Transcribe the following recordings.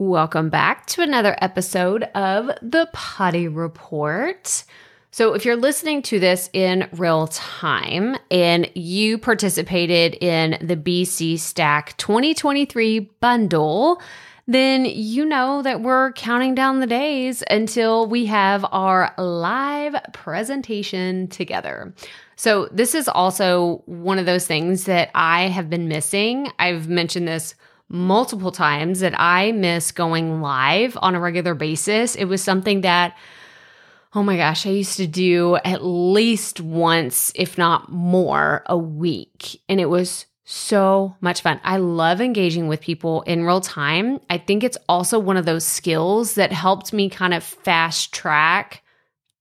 Welcome back to another episode of the Potty Report. So, if you're listening to this in real time and you participated in the BC Stack 2023 bundle, then you know that we're counting down the days until we have our live presentation together. So, this is also one of those things that I have been missing. I've mentioned this multiple times that I miss going live on a regular basis. It was something that, oh my gosh, I used to do at least once, if not more, a week. And it was so much fun. I love engaging with people in real time. I think it's also one of those skills that helped me kind of fast track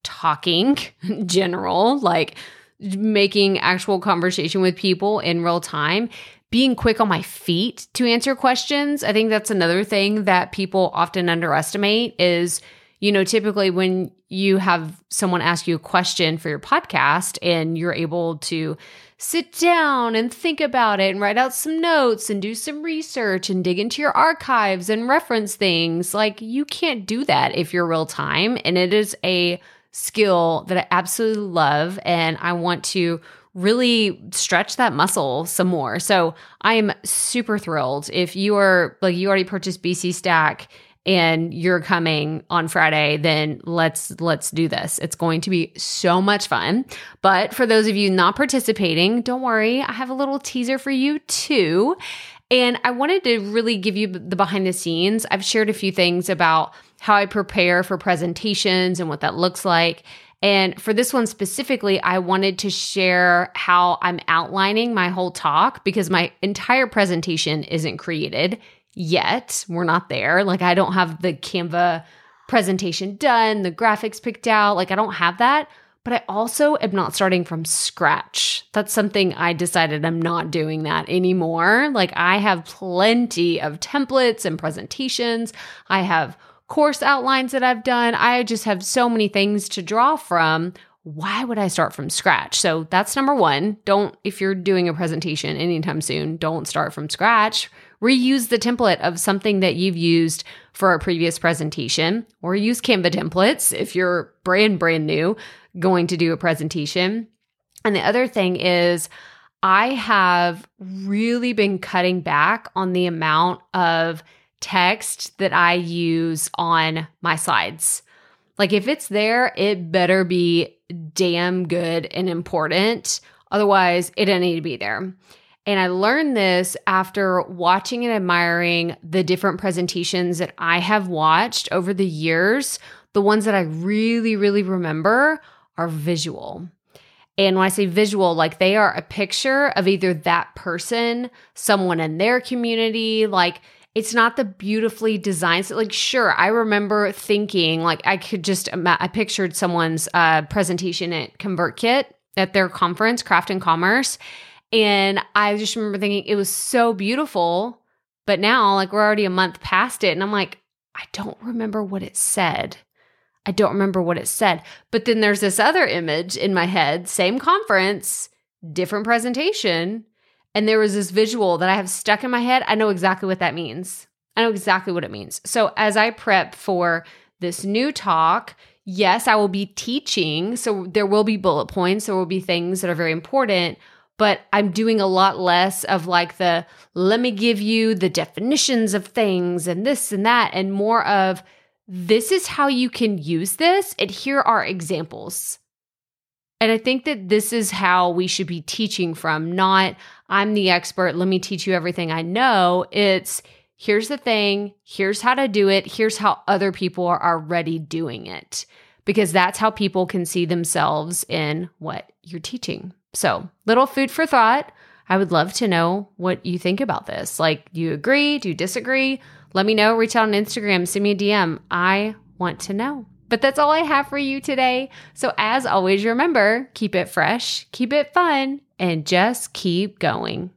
talking in general, like making actual conversation with people in real time being quick on my feet to answer questions. I think that's another thing that people often underestimate is, you know, typically when you have someone ask you a question for your podcast and you're able to sit down and think about it and write out some notes and do some research and dig into your archives and reference things, like you can't do that if you're real time. And it is a skill that I absolutely love. And I want to really stretch that muscle some more. So I am super thrilled if you are like you already purchased BC Stack and you're coming on Friday, then let's let's do this. It's going to be so much fun. But for those of you not participating, don't worry, I have a little teaser for you too. And I wanted to really give you the behind the scenes. I've shared a few things about how I prepare for presentations and what that looks like. And for this one specifically, I wanted to share how I'm outlining my whole talk because my entire presentation isn't created yet. We're not there. Like, I don't have the Canva presentation done, the graphics picked out. Like, I don't have that. But I also am not starting from scratch. That's something I decided I'm not doing that anymore. Like, I have plenty of templates and presentations. I have course outlines that I've done. I just have so many things to draw from. Why would I start from scratch? So that's number one. Don't, if you're doing a presentation anytime soon, don't start from scratch. Reuse the template of something that you've used for a previous presentation, or use Canva templates if you're brand, brand new going to do a presentation. And the other thing is, I have really been cutting back on the amount of text that I use on my slides. Like if it's there, it better be damn good and important. Otherwise, it doesn't need to be there. And I learned this after watching and admiring the different presentations that I have watched over the years. The ones that I really, really remember are visual. And when I say visual, like they are a picture of either that person, someone in their community, like it's not the beautifully designed so like sure i remember thinking like i could just i pictured someone's uh, presentation at convertkit at their conference craft and commerce and i just remember thinking it was so beautiful but now like we're already a month past it and i'm like i don't remember what it said. I don't remember what it said. But then there's this other image in my head same conference different presentation and there was this visual that I have stuck in my head. I know exactly what that means. I know exactly what it means. So as I prep for this new talk, yes, I will be teaching. So there will be bullet points, there will be things that are very important, but I'm doing a lot less of like the let me give you the definitions of things and this and that, and more of this is how you can use this, and here are examples. And I think that this is how we should be teaching from, not I'm the expert, let me teach you everything I know. It's here's the thing, here's how to do it, here's how other people are already doing it. Because that's how people can see themselves in what you're teaching. So, little food for thought. I would love to know what you think about this. Like, do you agree? Do you disagree? Let me know. Reach out on Instagram, send me a DM. I want to know. But that's all I have for you today. So, as always, remember keep it fresh, keep it fun, and just keep going.